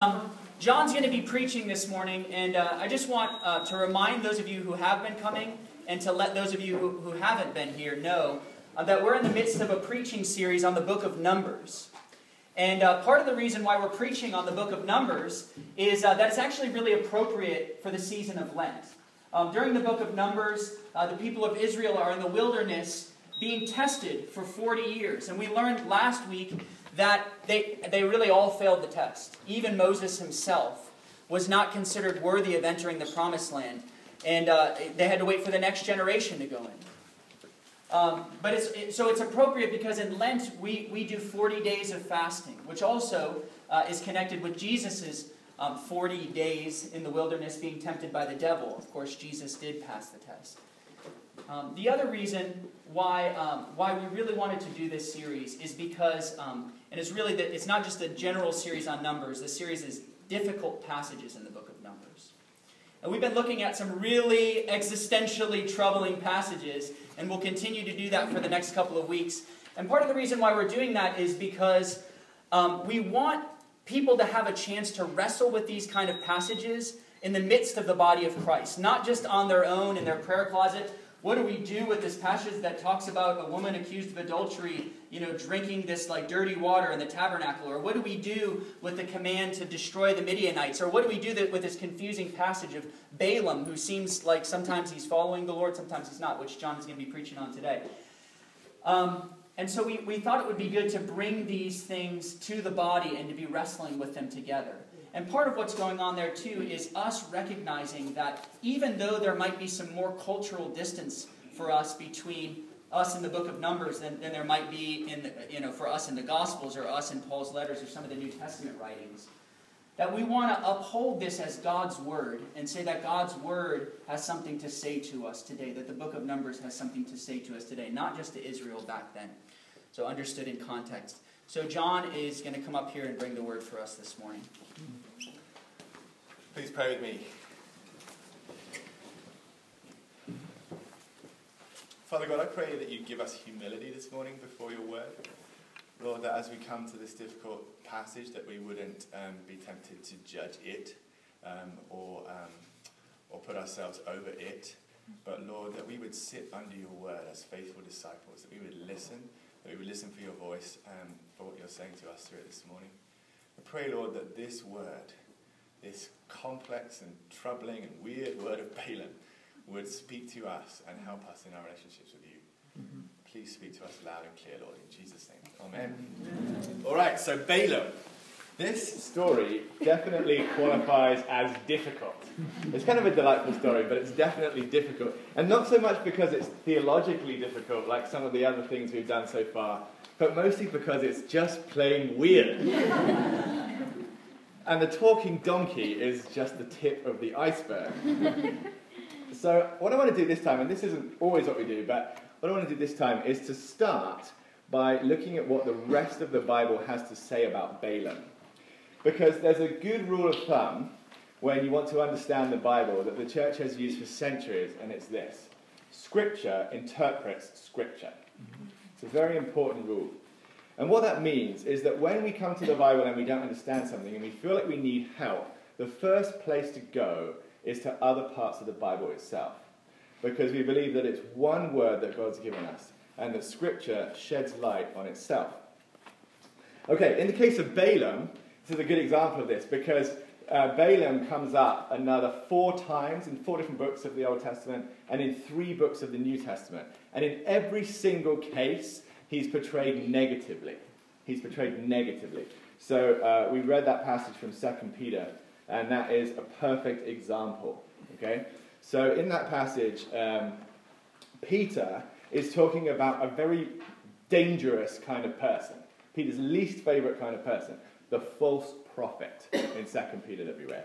Um, John's going to be preaching this morning, and uh, I just want uh, to remind those of you who have been coming and to let those of you who, who haven't been here know uh, that we're in the midst of a preaching series on the book of Numbers. And uh, part of the reason why we're preaching on the book of Numbers is uh, that it's actually really appropriate for the season of Lent. Um, during the book of Numbers, uh, the people of Israel are in the wilderness being tested for 40 years. And we learned last week that they, they really all failed the test. Even Moses himself was not considered worthy of entering the promised land. And uh, they had to wait for the next generation to go in. Um, but it's, it, so it's appropriate because in Lent we, we do 40 days of fasting, which also uh, is connected with Jesus' um, 40 days in the wilderness being tempted by the devil. Of course, Jesus did pass the test. Um, the other reason why, um, why we really wanted to do this series is because um, and it's really that it's not just a general series on Numbers. The series is difficult passages in the book of Numbers. And we've been looking at some really existentially troubling passages, and we'll continue to do that for the next couple of weeks. And part of the reason why we're doing that is because um, we want people to have a chance to wrestle with these kind of passages in the midst of the body of Christ, not just on their own in their prayer closet, what do we do with this passage that talks about a woman accused of adultery, you know, drinking this like dirty water in the tabernacle? Or what do we do with the command to destroy the Midianites? Or what do we do with this confusing passage of Balaam, who seems like sometimes he's following the Lord, sometimes he's not, which John is going to be preaching on today? Um, and so we, we thought it would be good to bring these things to the body and to be wrestling with them together. And part of what's going on there too is us recognizing that even though there might be some more cultural distance for us between us in the book of Numbers than, than there might be in the, you know for us in the Gospels or us in Paul's letters or some of the New Testament writings, that we want to uphold this as God's word and say that God's word has something to say to us today, that the book of Numbers has something to say to us today, not just to Israel back then. So understood in context. So John is going to come up here and bring the word for us this morning. Pray with me. Father God, I pray that you give us humility this morning before your word. Lord, that as we come to this difficult passage, that we wouldn't um, be tempted to judge it um, or, um, or put ourselves over it. But Lord, that we would sit under your word as faithful disciples, that we would listen, that we would listen for your voice and for what you're saying to us through it this morning. I pray, Lord, that this word, this complex and troubling and weird word of Balaam, would speak to us and help us in our relationships with you. Mm-hmm. Please speak to us loud and clear, Lord, in Jesus' name. Amen. Amen. All right, so Balaam. This story definitely qualifies as difficult. It's kind of a delightful story, but it's definitely difficult. And not so much because it's theologically difficult, like some of the other things we've done so far, but mostly because it's just plain weird. And the talking donkey is just the tip of the iceberg. so, what I want to do this time, and this isn't always what we do, but what I want to do this time is to start by looking at what the rest of the Bible has to say about Balaam. Because there's a good rule of thumb when you want to understand the Bible that the church has used for centuries, and it's this Scripture interprets Scripture. Mm-hmm. It's a very important rule. And what that means is that when we come to the Bible and we don't understand something and we feel like we need help, the first place to go is to other parts of the Bible itself. Because we believe that it's one word that God's given us and that Scripture sheds light on itself. Okay, in the case of Balaam, this is a good example of this because uh, Balaam comes up another four times in four different books of the Old Testament and in three books of the New Testament. And in every single case, he's portrayed negatively. He's portrayed negatively. So uh, we read that passage from 2 Peter, and that is a perfect example. Okay? So in that passage, um, Peter is talking about a very dangerous kind of person. Peter's least favorite kind of person the false prophet in 2 Peter that we read.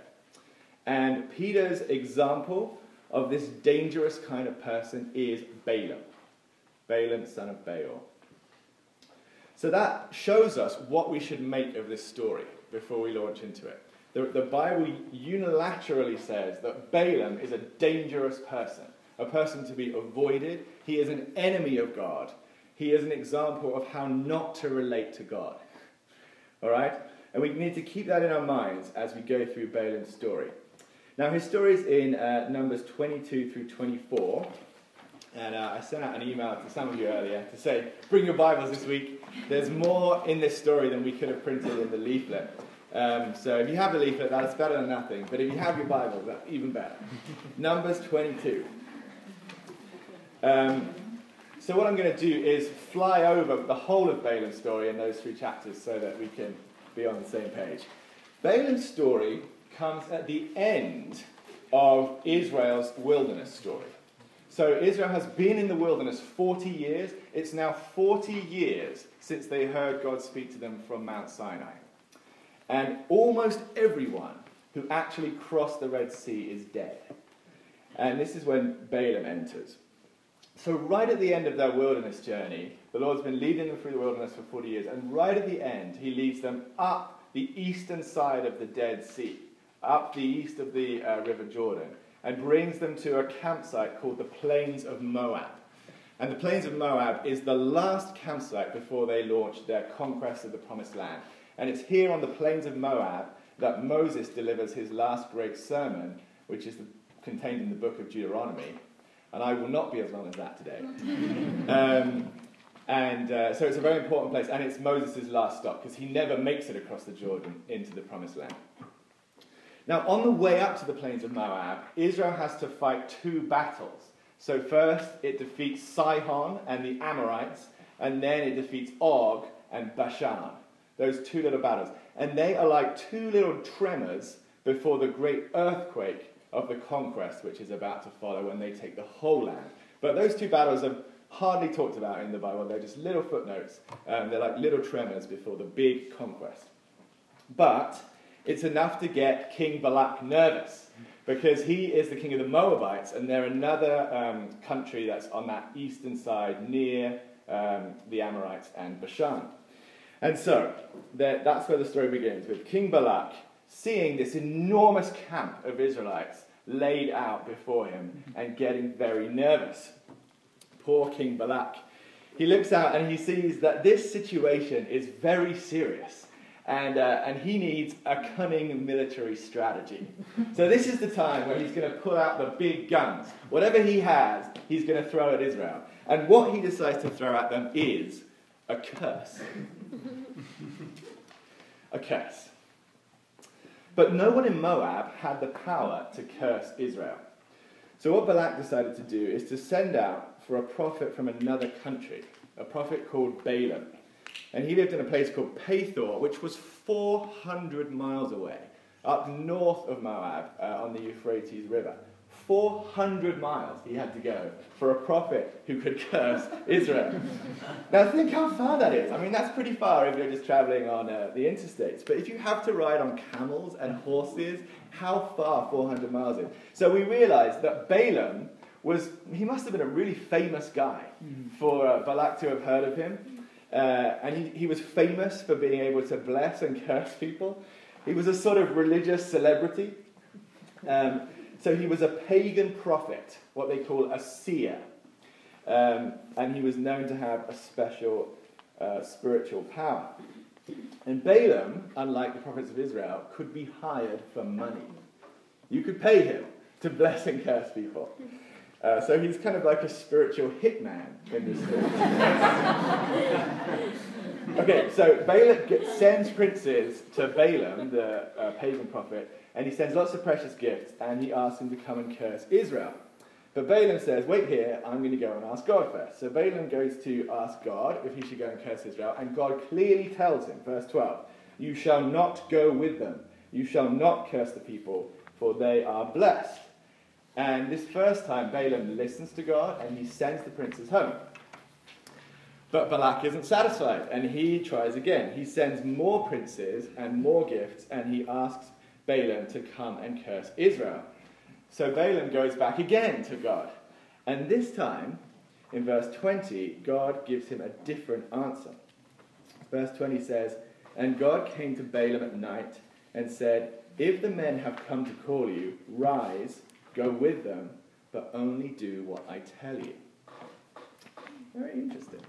And Peter's example of this dangerous kind of person is Balaam. Balaam, son of Beor. So that shows us what we should make of this story before we launch into it. The, the Bible unilaterally says that Balaam is a dangerous person, a person to be avoided. He is an enemy of God. He is an example of how not to relate to God. All right? And we need to keep that in our minds as we go through Balaam's story. Now, his story is in uh, Numbers 22 through 24. And uh, I sent out an email to some of you earlier to say, bring your Bibles this week. There's more in this story than we could have printed in the leaflet. Um, so if you have the leaflet, that's better than nothing. But if you have your Bible, that's even better. Numbers 22. Um, so what I'm going to do is fly over the whole of Balaam's story in those three chapters so that we can be on the same page. Balaam's story comes at the end of Israel's wilderness story. So Israel has been in the wilderness 40 years. It's now 40 years since they heard God speak to them from Mount Sinai. And almost everyone who actually crossed the Red Sea is dead. And this is when Balaam enters. So, right at the end of their wilderness journey, the Lord's been leading them through the wilderness for 40 years, and right at the end, He leads them up the eastern side of the Dead Sea, up the east of the uh, River Jordan, and brings them to a campsite called the Plains of Moab. And the Plains of Moab is the last campsite before they launch their conquest of the Promised Land. And it's here on the Plains of Moab that Moses delivers his last great sermon, which is contained in the book of Deuteronomy and I will not be as long as that today. um, and uh, so it's a very important place, and it's Moses' last stop because he never makes it across the Jordan into the promised land. Now, on the way up to the plains of Moab, Israel has to fight two battles. So, first, it defeats Sihon and the Amorites, and then it defeats Og and Bashan. Those two little battles. And they are like two little tremors before the great earthquake of the conquest which is about to follow when they take the whole land. But those two battles are hardly talked about in the Bible. They're just little footnotes. Um, they're like little tremors before the big conquest. But it's enough to get King Balak nervous because he is the king of the Moabites, and they're another um, country that's on that eastern side near um, the Amorites and Bashan. And so that's where the story begins with King Balak seeing this enormous camp of Israelites laid out before him and getting very nervous. Poor King Balak. He looks out and he sees that this situation is very serious. And, uh, and he needs a cunning military strategy. So, this is the time where he's going to pull out the big guns. Whatever he has, he's going to throw at Israel. And what he decides to throw at them is a curse. a curse. But no one in Moab had the power to curse Israel. So, what Balak decided to do is to send out for a prophet from another country, a prophet called Balaam. And he lived in a place called Pethor, which was 400 miles away, up north of Moab uh, on the Euphrates River. 400 miles he had to go for a prophet who could curse Israel. now, think how far that is. I mean, that's pretty far if you're just traveling on uh, the interstates. But if you have to ride on camels and horses, how far 400 miles is? So we realize that Balaam was, he must have been a really famous guy mm-hmm. for uh, Balak to have heard of him. Uh, and he, he was famous for being able to bless and curse people. He was a sort of religious celebrity. Um, so he was a pagan prophet, what they call a seer. Um, and he was known to have a special uh, spiritual power. And Balaam, unlike the prophets of Israel, could be hired for money. You could pay him to bless and curse people. Uh, so he's kind of like a spiritual hitman in this story. okay, so Balak sends princes to Balaam, the uh, pagan prophet, and he sends lots of precious gifts, and he asks him to come and curse Israel. But Balaam says, Wait here, I'm going to go and ask God first. So Balaam goes to ask God if he should go and curse Israel, and God clearly tells him, verse 12, You shall not go with them, you shall not curse the people, for they are blessed. And this first time, Balaam listens to God and he sends the princes home. But Balak isn't satisfied, and he tries again. He sends more princes and more gifts, and he asks Balaam to come and curse Israel. So Balaam goes back again to God. And this time, in verse 20, God gives him a different answer. Verse 20 says, And God came to Balaam at night and said, If the men have come to call you, rise, go with them, but only do what I tell you. Very interesting.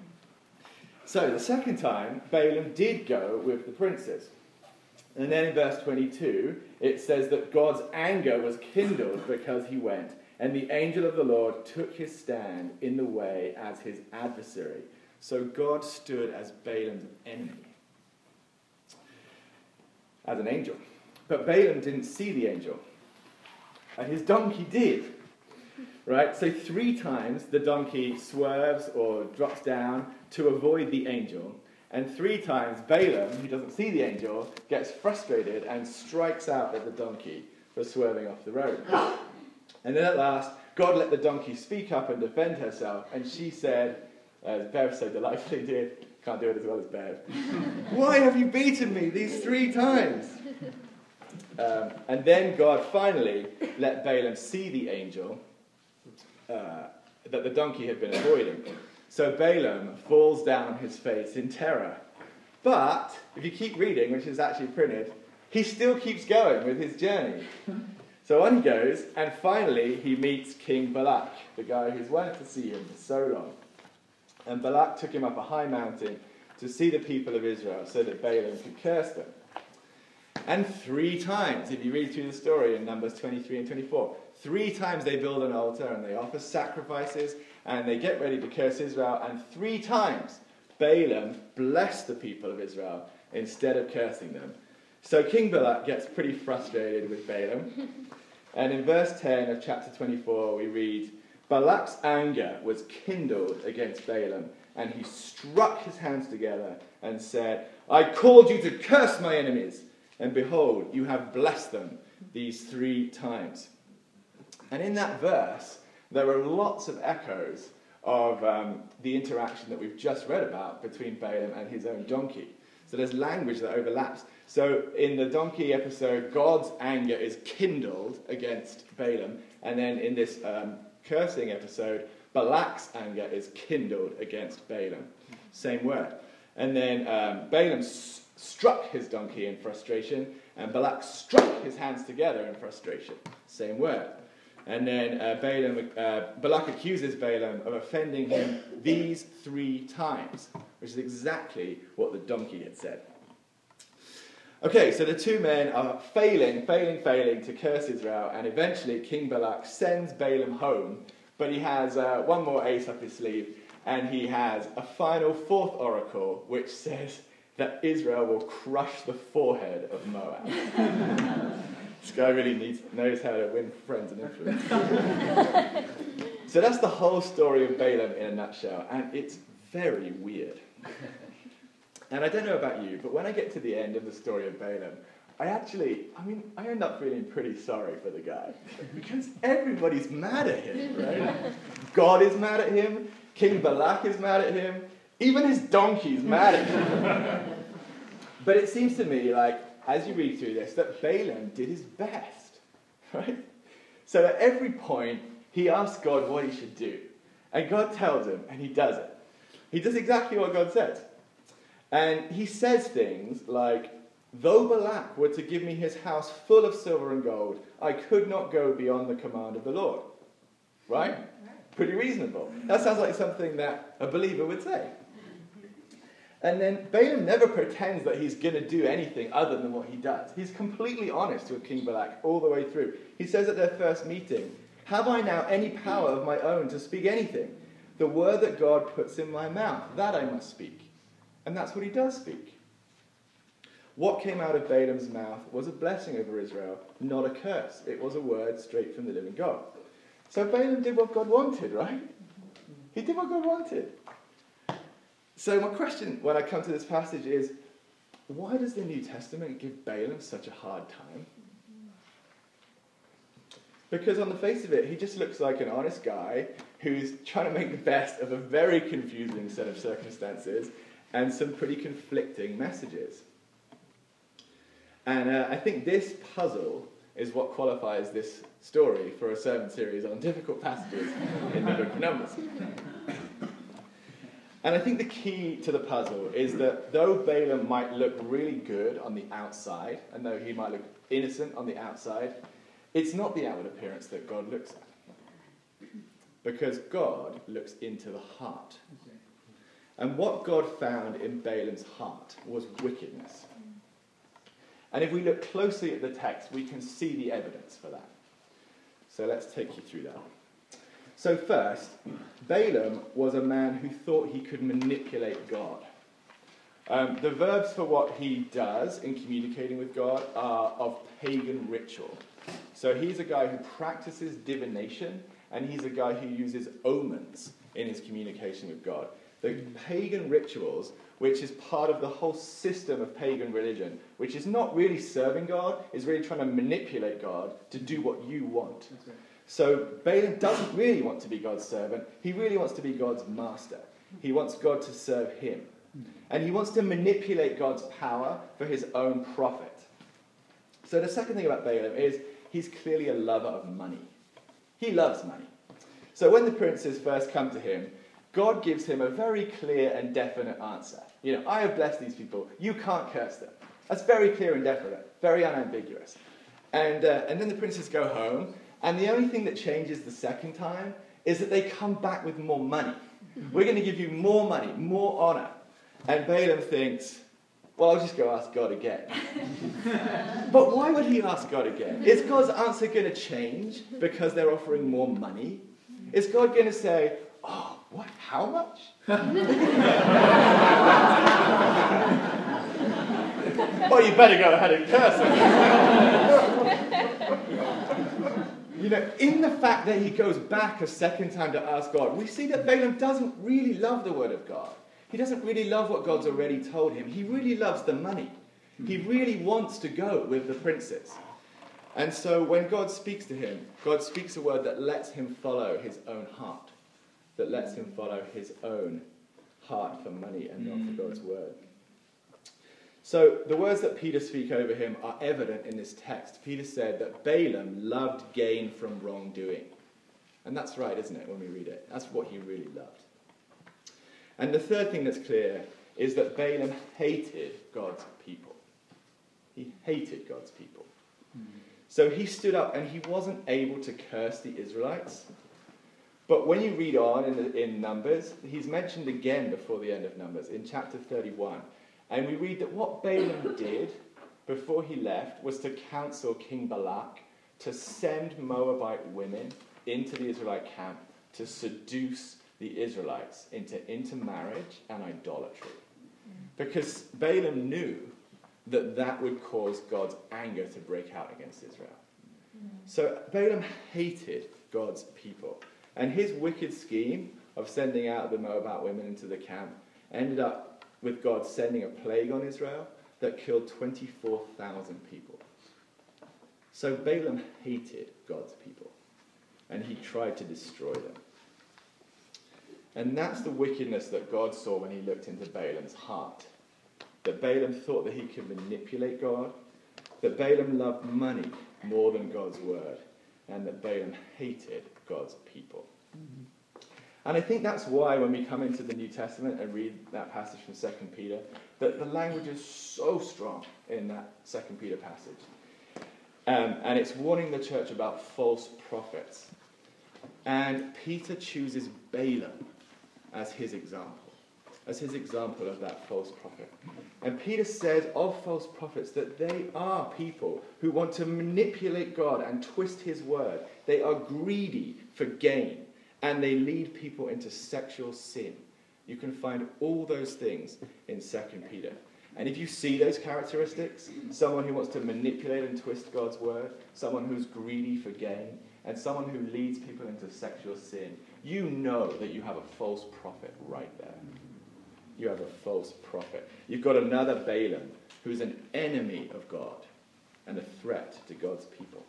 So the second time, Balaam did go with the princes. And then in verse 22, it says that God's anger was kindled because he went, and the angel of the Lord took his stand in the way as his adversary. So God stood as Balaam's enemy, as an angel. But Balaam didn't see the angel, and his donkey did. Right? So, three times the donkey swerves or drops down to avoid the angel. And three times Balaam, who doesn't see the angel, gets frustrated and strikes out at the donkey for swerving off the road. And then at last, God let the donkey speak up and defend herself. And she said, as Bev so delightfully did, can't do it as well as Bev, Why have you beaten me these three times? Um, and then God finally let Balaam see the angel uh, that the donkey had been avoiding. So Balaam falls down on his face in terror. But if you keep reading, which is actually printed, he still keeps going with his journey. So on he goes, and finally he meets King Balak, the guy who's wanted to see him for so long. And Balak took him up a high mountain to see the people of Israel so that Balaam could curse them. And three times, if you read through the story in Numbers 23 and 24, three times they build an altar and they offer sacrifices and they get ready to curse Israel. And three times Balaam blessed the people of Israel instead of cursing them. So King Balak gets pretty frustrated with Balaam. and in verse 10 of chapter 24, we read Balak's anger was kindled against Balaam, and he struck his hands together and said, I called you to curse my enemies and behold, you have blessed them these three times. And in that verse, there are lots of echoes of um, the interaction that we've just read about between Balaam and his own donkey. So there's language that overlaps. So in the donkey episode, God's anger is kindled against Balaam. And then in this um, cursing episode, Balak's anger is kindled against Balaam. Same word. And then um, Balaam struck his donkey in frustration, and Balak struck his hands together in frustration. Same word. And then uh, Balaam, uh, Balak accuses Balaam of offending him these three times, which is exactly what the donkey had said. Okay, so the two men are failing, failing, failing to curse Israel, and eventually King Balak sends Balaam home, but he has uh, one more ace up his sleeve, and he has a final fourth oracle, which says, that Israel will crush the forehead of Moab. this guy really needs, knows how to win friends and influence. so that's the whole story of Balaam in a nutshell, and it's very weird. And I don't know about you, but when I get to the end of the story of Balaam, I actually, I mean, I end up feeling pretty sorry for the guy. Because everybody's mad at him, right? God is mad at him, King Balak is mad at him, even his donkey's mad at him. but it seems to me like, as you read through this, that Balaam did his best, right? So at every point, he asks God what he should do. And God tells him, and he does it. He does exactly what God says. And he says things like, Though Balak were to give me his house full of silver and gold, I could not go beyond the command of the Lord. Right? Pretty reasonable. That sounds like something that a believer would say. And then Balaam never pretends that he's going to do anything other than what he does. He's completely honest with King Balak all the way through. He says at their first meeting, Have I now any power of my own to speak anything? The word that God puts in my mouth, that I must speak. And that's what he does speak. What came out of Balaam's mouth was a blessing over Israel, not a curse. It was a word straight from the living God. So Balaam did what God wanted, right? He did what God wanted. So, my question when I come to this passage is why does the New Testament give Balaam such a hard time? Because on the face of it, he just looks like an honest guy who's trying to make the best of a very confusing set of circumstances and some pretty conflicting messages. And uh, I think this puzzle is what qualifies this story for a sermon series on difficult passages in the book of Numbers. And I think the key to the puzzle is that though Balaam might look really good on the outside, and though he might look innocent on the outside, it's not the outward appearance that God looks at. Because God looks into the heart. And what God found in Balaam's heart was wickedness. And if we look closely at the text, we can see the evidence for that. So let's take you through that. So, first, Balaam was a man who thought he could manipulate God. Um, the verbs for what he does in communicating with God are of pagan ritual. So, he's a guy who practices divination, and he's a guy who uses omens in his communication with God. The pagan rituals, which is part of the whole system of pagan religion, which is not really serving God, is really trying to manipulate God to do what you want. So Balaam doesn't really want to be God's servant. He really wants to be God's master. He wants God to serve him. And he wants to manipulate God's power for his own profit. So the second thing about Balaam is he's clearly a lover of money. He loves money. So when the princes first come to him, God gives him a very clear and definite answer. You know, I have blessed these people. You can't curse them. That's very clear and definite, very unambiguous. And, uh, and then the princes go home, and the only thing that changes the second time is that they come back with more money. Mm-hmm. We're going to give you more money, more honor. And Balaam thinks, well, I'll just go ask God again. but why would he ask God again? Is God's answer going to change because they're offering more money? Is God going to say, oh, what? How much? well, you better go ahead and curse him. you know, in the fact that he goes back a second time to ask God, we see that Balaam doesn't really love the word of God. He doesn't really love what God's already told him. He really loves the money. He really wants to go with the princes. And so when God speaks to him, God speaks a word that lets him follow his own heart, that lets him follow his own heart for money and not for mm. God's word. So the words that Peter speak over him are evident in this text. Peter said that Balaam loved gain from wrongdoing. And that's right, isn't it, when we read it? That's what he really loved. And the third thing that's clear is that Balaam hated God's people. He hated God's people. So he stood up and he wasn't able to curse the Israelites. But when you read on in, the, in Numbers, he's mentioned again before the end of Numbers in chapter 31. And we read that what Balaam did before he left was to counsel King Balak to send Moabite women into the Israelite camp to seduce the Israelites into intermarriage and idolatry. Because Balaam knew that that would cause God's anger to break out against Israel. So Balaam hated God's people. And his wicked scheme of sending out the Moabite women into the camp ended up with God sending a plague on Israel that killed 24,000 people. So Balaam hated God's people, and he tried to destroy them. And that's the wickedness that God saw when he looked into Balaam's heart. That Balaam thought that he could manipulate God, that Balaam loved money more than God's word, and that Balaam hated God's people. Mm-hmm. And I think that's why when we come into the New Testament and read that passage from 2 Peter, that the language is so strong in that 2 Peter passage. Um, and it's warning the church about false prophets. And Peter chooses Balaam as his example, as his example of that false prophet. And Peter says of false prophets that they are people who want to manipulate God and twist his word. They are greedy for gain and they lead people into sexual sin. You can find all those things in 2 Peter. And if you see those characteristics, someone who wants to manipulate and twist God's word, someone who's greedy for gain, and someone who leads people into sexual sin, you know that you have a false prophet right there. You have a false prophet. You've got another Balaam who's an enemy of God and a threat to God's people.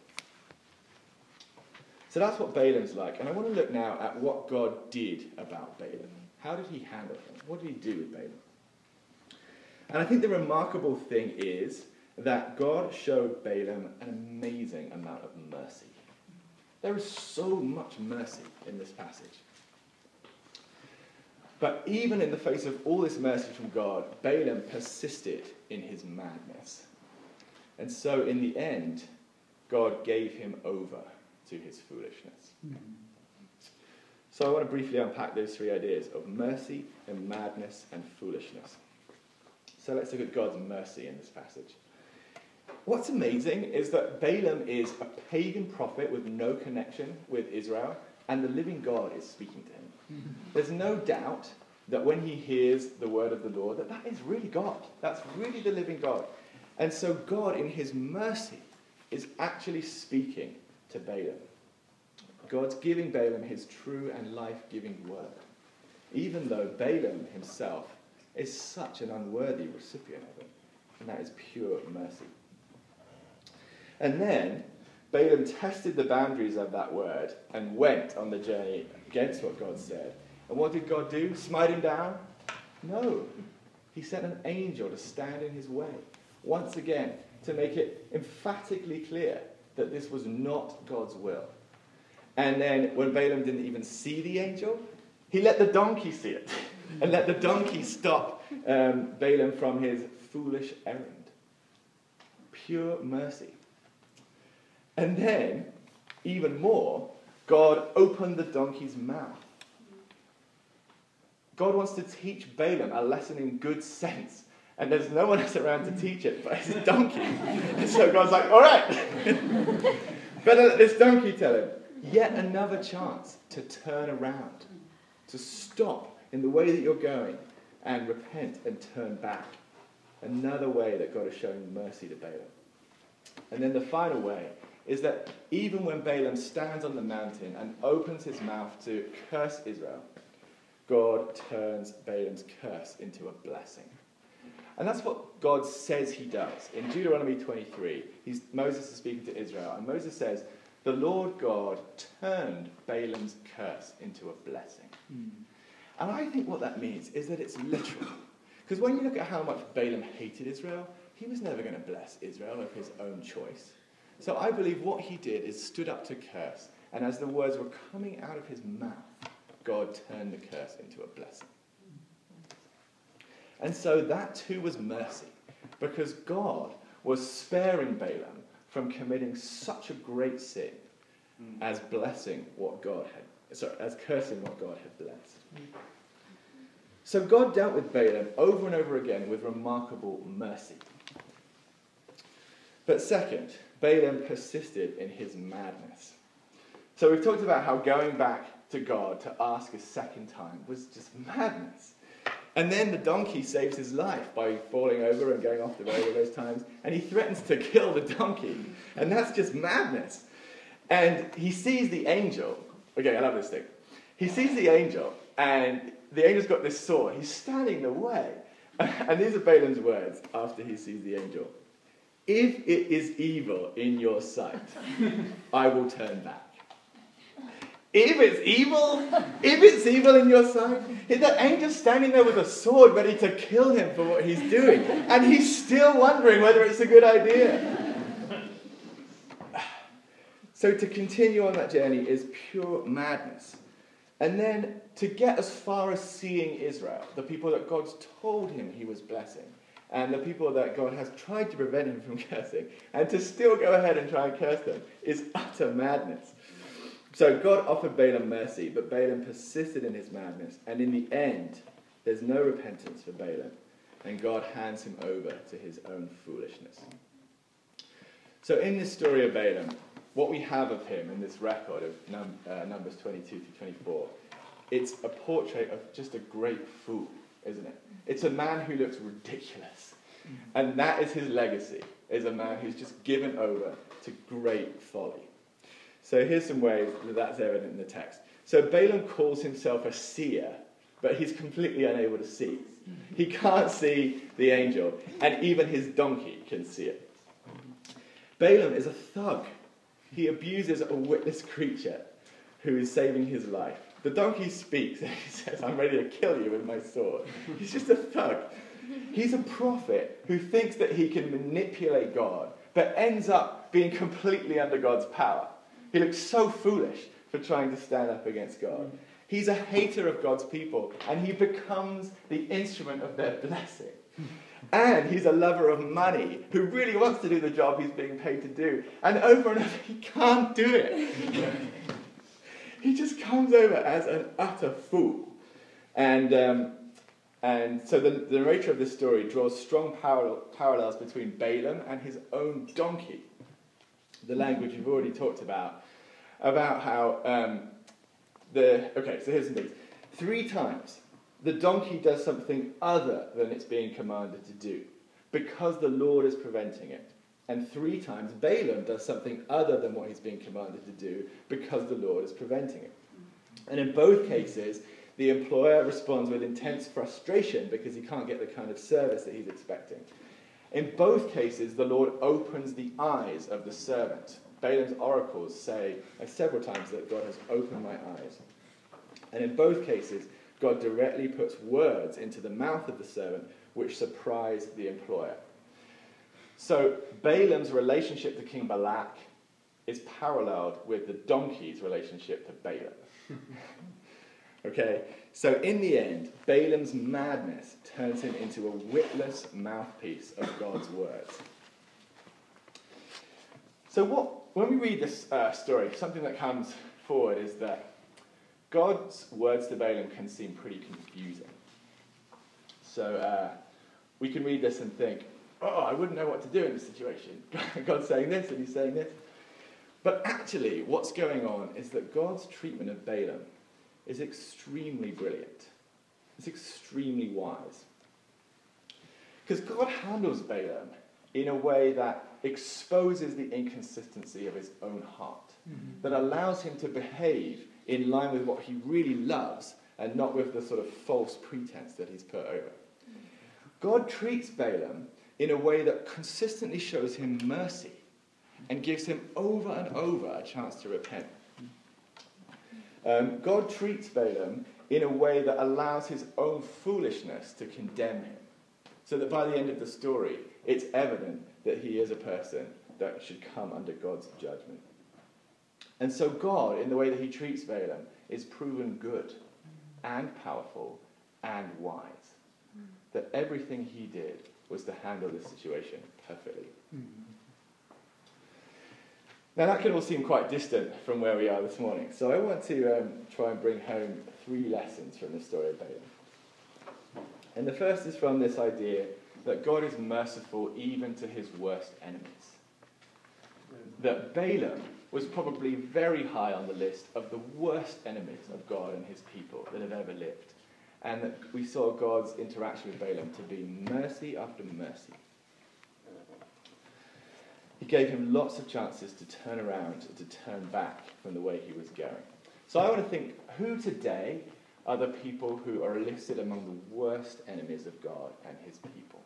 So that's what Balaam's like. And I want to look now at what God did about Balaam. How did he handle him? What did he do with Balaam? And I think the remarkable thing is that God showed Balaam an amazing amount of mercy. There is so much mercy in this passage. But even in the face of all this mercy from God, Balaam persisted in his madness. And so, in the end, God gave him over to his foolishness. Mm-hmm. So, I want to briefly unpack those three ideas of mercy and madness and foolishness. So, let's look at God's mercy in this passage. what's amazing is that Balaam is a pagan prophet with no connection with Israel, and the living God is speaking to him. There's no doubt that when he hears the word of the Lord, that that is really God. That's really the living God. And so God, in his mercy, is actually speaking to Balaam. God's giving Balaam his true and life giving word, even though Balaam himself is such an unworthy recipient of it. And that is pure mercy. And then Balaam tested the boundaries of that word and went on the journey against what God said. And what did God do? Smite him down? No. He sent an angel to stand in his way. Once again, to make it emphatically clear that this was not God's will. And then when Balaam didn't even see the angel, he let the donkey see it and let the donkey stop um, Balaam from his foolish errand. Pure mercy. And then, even more, God opened the donkey's mouth. God wants to teach Balaam a lesson in good sense. And there's no one else around to teach it but his donkey. and so God's like, all right, better let uh, this donkey tell him. Yet another chance to turn around, to stop in the way that you're going and repent and turn back. Another way that God is showing mercy to Balaam. And then the final way is that even when Balaam stands on the mountain and opens his mouth to curse Israel, God turns Balaam's curse into a blessing. And that's what God says he does. In Deuteronomy 23, Moses is speaking to Israel, and Moses says, The Lord God turned Balaam's curse into a blessing. Mm. And I think what that means is that it's literal. Because when you look at how much Balaam hated Israel, he was never going to bless Israel of his own choice. So I believe what he did is stood up to curse, and as the words were coming out of his mouth, God turned the curse into a blessing. And so that too was mercy, because God was sparing Balaam from committing such a great sin mm. as blessing what God had, sorry, as cursing what God had blessed. So God dealt with Balaam over and over again with remarkable mercy. But second, Balaam persisted in his madness. So we've talked about how going back to God to ask a second time was just madness. And then the donkey saves his life by falling over and going off the road all those times. And he threatens to kill the donkey. And that's just madness. And he sees the angel. Okay, I love this thing. He sees the angel, and the angel's got this sword. He's standing in the way. And these are Balaam's words after he sees the angel. If it is evil in your sight, I will turn back. If it's evil, if it's evil in your sight, the angel's standing there with a sword ready to kill him for what he's doing, and he's still wondering whether it's a good idea. So to continue on that journey is pure madness. And then to get as far as seeing Israel, the people that God's told him he was blessing, and the people that God has tried to prevent him from cursing, and to still go ahead and try and curse them is utter madness. So God offered Balaam mercy, but Balaam persisted in his madness, and in the end, there's no repentance for Balaam, and God hands him over to his own foolishness. So in this story of Balaam, what we have of him in this record of num- uh, Numbers 22 to 24, it's a portrait of just a great fool, isn't it? It's a man who looks ridiculous. And that is his legacy, is a man who's just given over to great folly. So here's some ways that that's evident in the text. So Balaam calls himself a seer, but he's completely unable to see. He can't see the angel, and even his donkey can see it. Balaam is a thug. He abuses a witless creature who is saving his life. The donkey speaks and he says, I'm ready to kill you with my sword. He's just a thug. He's a prophet who thinks that he can manipulate God, but ends up being completely under God's power. He looks so foolish for trying to stand up against God. He's a hater of God's people, and he becomes the instrument of their blessing. And he's a lover of money who really wants to do the job he's being paid to do. And over and over, he can't do it. he just comes over as an utter fool. And, um, And so the, the narrator of this story draws strong parallel, parallels between Balaam and his own donkey. The language we've already talked about, about how um, the. Okay, so here's some things. Three times the donkey does something other than it's being commanded to do because the Lord is preventing it. And three times Balaam does something other than what he's being commanded to do because the Lord is preventing it. And in both cases, the employer responds with intense frustration because he can't get the kind of service that he's expecting. In both cases, the Lord opens the eyes of the servant. Balaam's oracles say uh, several times that God has opened my eyes. And in both cases, God directly puts words into the mouth of the servant which surprise the employer. So Balaam's relationship to King Balak is paralleled with the donkey's relationship to Balaam. okay, so in the end, Balaam's madness turns him into a witless mouthpiece of God's words. So what, when we read this uh, story, something that comes forward is that God's words to Balaam can seem pretty confusing. So uh, we can read this and think, oh, I wouldn't know what to do in this situation. God's saying this and he's saying this. But actually, what's going on is that God's treatment of Balaam is extremely brilliant. It's extremely wise. Because God handles Balaam in a way that exposes the inconsistency of his own heart, mm-hmm. that allows him to behave in line with what he really loves and not with the sort of false pretense that he's put over. God treats Balaam in a way that consistently shows him mercy and gives him over and over a chance to repent. Um, God treats Balaam in a way that allows his own foolishness to condemn him. So that by the end of the story, it's evident that he is a person that should come under God's judgment. And so, God, in the way that he treats Balaam, is proven good and powerful and wise. That everything he did was to handle this situation perfectly. Now, that can all seem quite distant from where we are this morning, so I want to um, try and bring home three lessons from the story of Balaam. And the first is from this idea that God is merciful even to his worst enemies. That Balaam was probably very high on the list of the worst enemies of God and his people that have ever lived and that we saw God's interaction with Balaam to be mercy after mercy. He gave him lots of chances to turn around, to turn back from the way he was going. So I want to think who today are the people who are listed among the worst enemies of God and his people?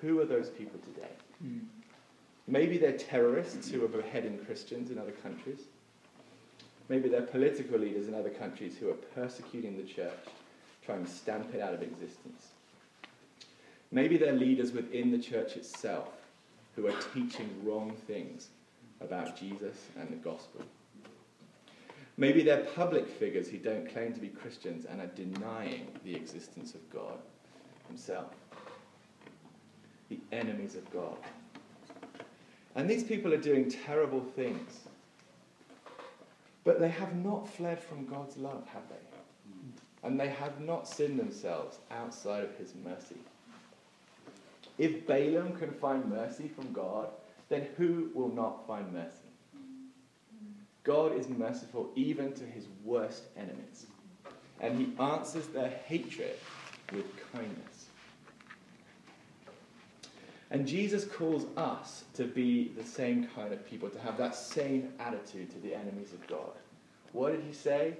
Who are those people today? Mm. Maybe they're terrorists who are beheading Christians in other countries. Maybe they're political leaders in other countries who are persecuting the church trying to stamp it out of existence. Maybe they're leaders within the church itself who are teaching wrong things about Jesus and the gospel. Maybe they're public figures who don't claim to be Christians and are denying the existence of God Himself. The enemies of God. And these people are doing terrible things. But they have not fled from God's love, have they? and they have not sinned themselves outside of his mercy. If Balaam can find mercy from God, then who will not find mercy? God is merciful even to his worst enemies, and he answers their hatred with kindness. And Jesus calls us to be the same kind of people, to have that same attitude to the enemies of God. What did he say?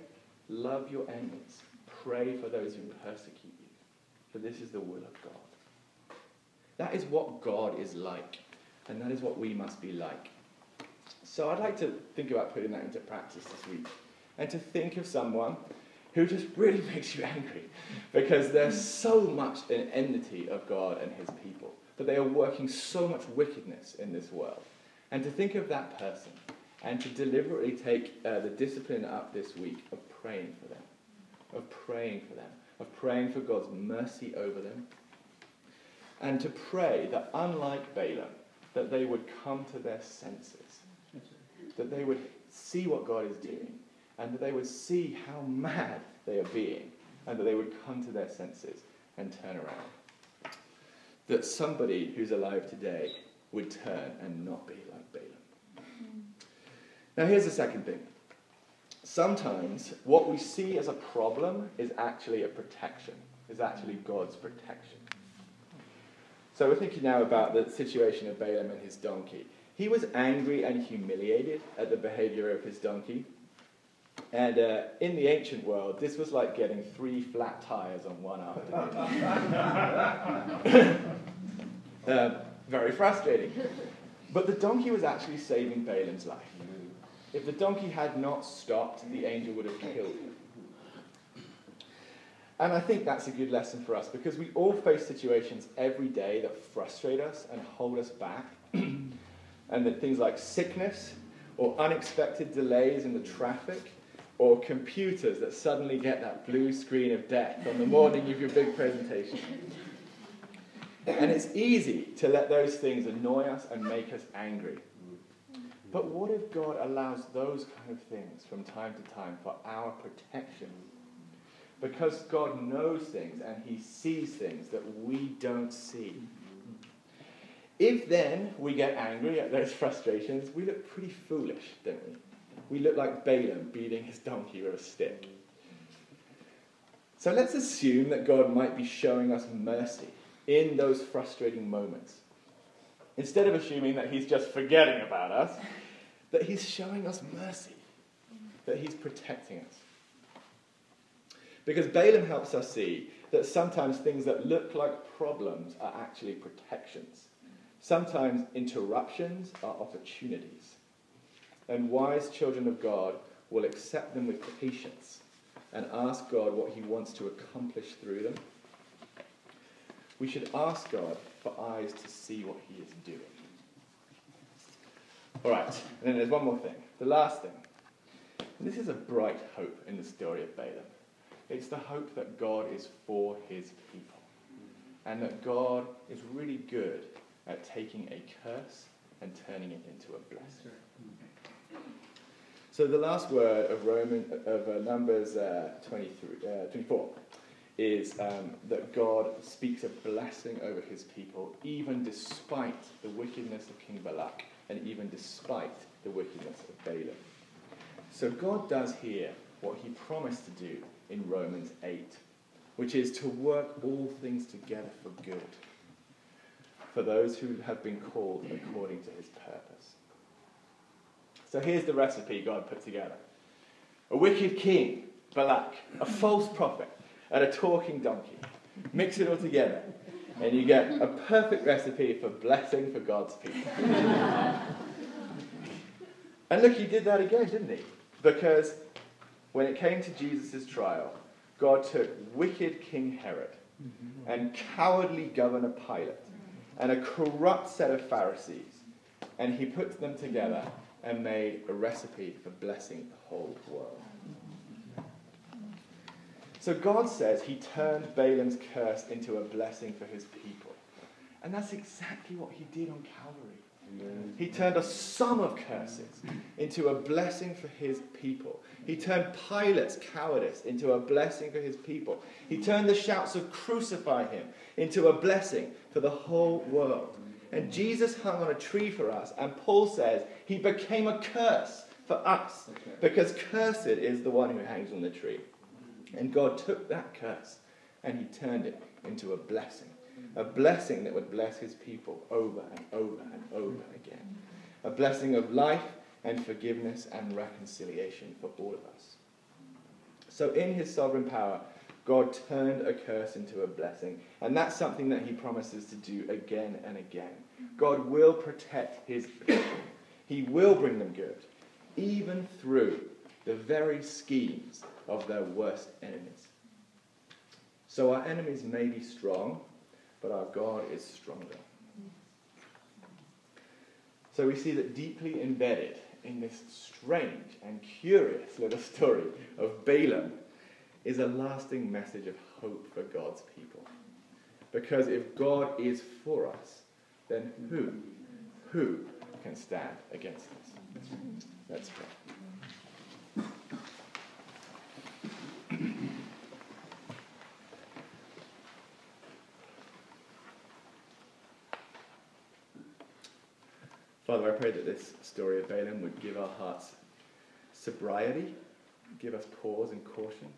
Love your enemies. Pray for those who persecute you, for this is the will of God. That is what God is like, and that is what we must be like. So I'd like to think about putting that into practice this week, and to think of someone who just really makes you angry, because there's so much an enmity of God and his people, that they are working so much wickedness in this world. And to think of that person, and to deliberately take uh, the discipline up this week of praying for them of praying for them, of praying for God's mercy over them, and to pray that, unlike Balaam, that they would come to their senses, that they would see what God is doing, and that they would see how mad they are being, and that they would come to their senses and turn around. That somebody who's alive today would turn and not be like Balaam. Now, here's the second thing. Sometimes what we see as a problem is actually a protection, is actually God's protection. So we're thinking now about the situation of Balaam and his donkey. He was angry and humiliated at the behavior of his donkey. And uh, in the ancient world, this was like getting three flat tires on one afternoon. uh, very frustrating. But the donkey was actually saving Balaam's life. If the donkey had not stopped, the angel would have killed him. And I think that's a good lesson for us because we all face situations every day that frustrate us and hold us back. and that things like sickness or unexpected delays in the traffic or computers that suddenly get that blue screen of death on the morning of your big presentation. And it's easy to let those things annoy us and make us angry. But what if God allows those kind of things from time to time for our protection? Because God knows things and He sees things that we don't see. If then we get angry at those frustrations, we look pretty foolish, don't we? We look like Balaam beating his donkey with a stick. So let's assume that God might be showing us mercy in those frustrating moments. Instead of assuming that He's just forgetting about us, that He's showing us mercy, that He's protecting us. Because Balaam helps us see that sometimes things that look like problems are actually protections. Sometimes interruptions are opportunities. And wise children of God will accept them with patience and ask God what He wants to accomplish through them. We should ask God for eyes to see what He is doing. All right, and then there's one more thing. The last thing. And this is a bright hope in the story of Balaam. It's the hope that God is for his people. And that God is really good at taking a curse and turning it into a blessing. So the last word of Roman of uh, Numbers uh, 23, uh, 24 is um, that God speaks a blessing over his people, even despite the wickedness of King Balak, and even despite the wickedness of Balaam. So God does here what he promised to do in Romans 8, which is to work all things together for good for those who have been called according to his purpose. So here's the recipe God put together a wicked king, Balak, a false prophet, and a talking donkey. Mix it all together, and you get a perfect recipe for blessing for God's people. and look, he did that again, didn't he? Because when it came to Jesus' trial, God took wicked King Herod and cowardly Governor Pilate and a corrupt set of Pharisees, and he put them together and made a recipe for blessing the whole world. So God says he turned Balaam's curse into a blessing for his people. And that's exactly what he did on Calvary. He turned a sum of curses into a blessing for his people. He turned Pilate's cowardice into a blessing for his people. He turned the shouts of crucify him into a blessing for the whole world. And Jesus hung on a tree for us, and Paul says he became a curse for us because cursed is the one who hangs on the tree. And God took that curse and he turned it into a blessing a blessing that would bless his people over and over and over again. A blessing of life and forgiveness and reconciliation for all of us. So, in his sovereign power, God turned a curse into a blessing. And that's something that he promises to do again and again. God will protect his people, he will bring them good, even through the very schemes of their worst enemies. So, our enemies may be strong but our God is stronger. So we see that deeply embedded in this strange and curious little story of Balaam is a lasting message of hope for God's people. Because if God is for us, then who, who can stand against us? Let's pray. Father, I pray that this story of Balaam would give our hearts sobriety, give us pause and caution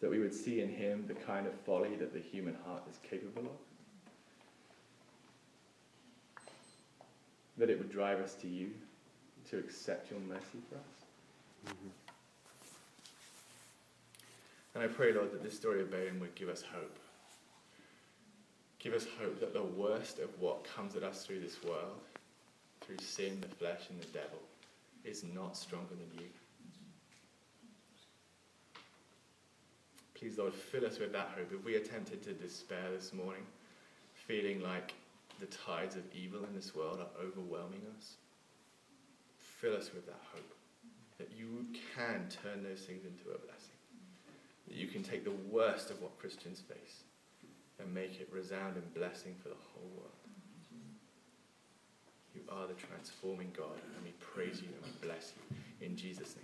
that we would see in him the kind of folly that the human heart is capable of, that it would drive us to you to accept your mercy for us. Mm-hmm. And I pray, Lord, that this story of Balaam would give us hope. Give us hope that the worst of what comes at us through this world, through sin, the flesh, and the devil, is not stronger than you. Please, Lord, fill us with that hope. If we are tempted to despair this morning, feeling like the tides of evil in this world are overwhelming us, fill us with that hope that you can turn those things into a blessing. That you can take the worst of what Christians face and make it resound in blessing for the whole world. You are the transforming God, and we praise you and we bless you.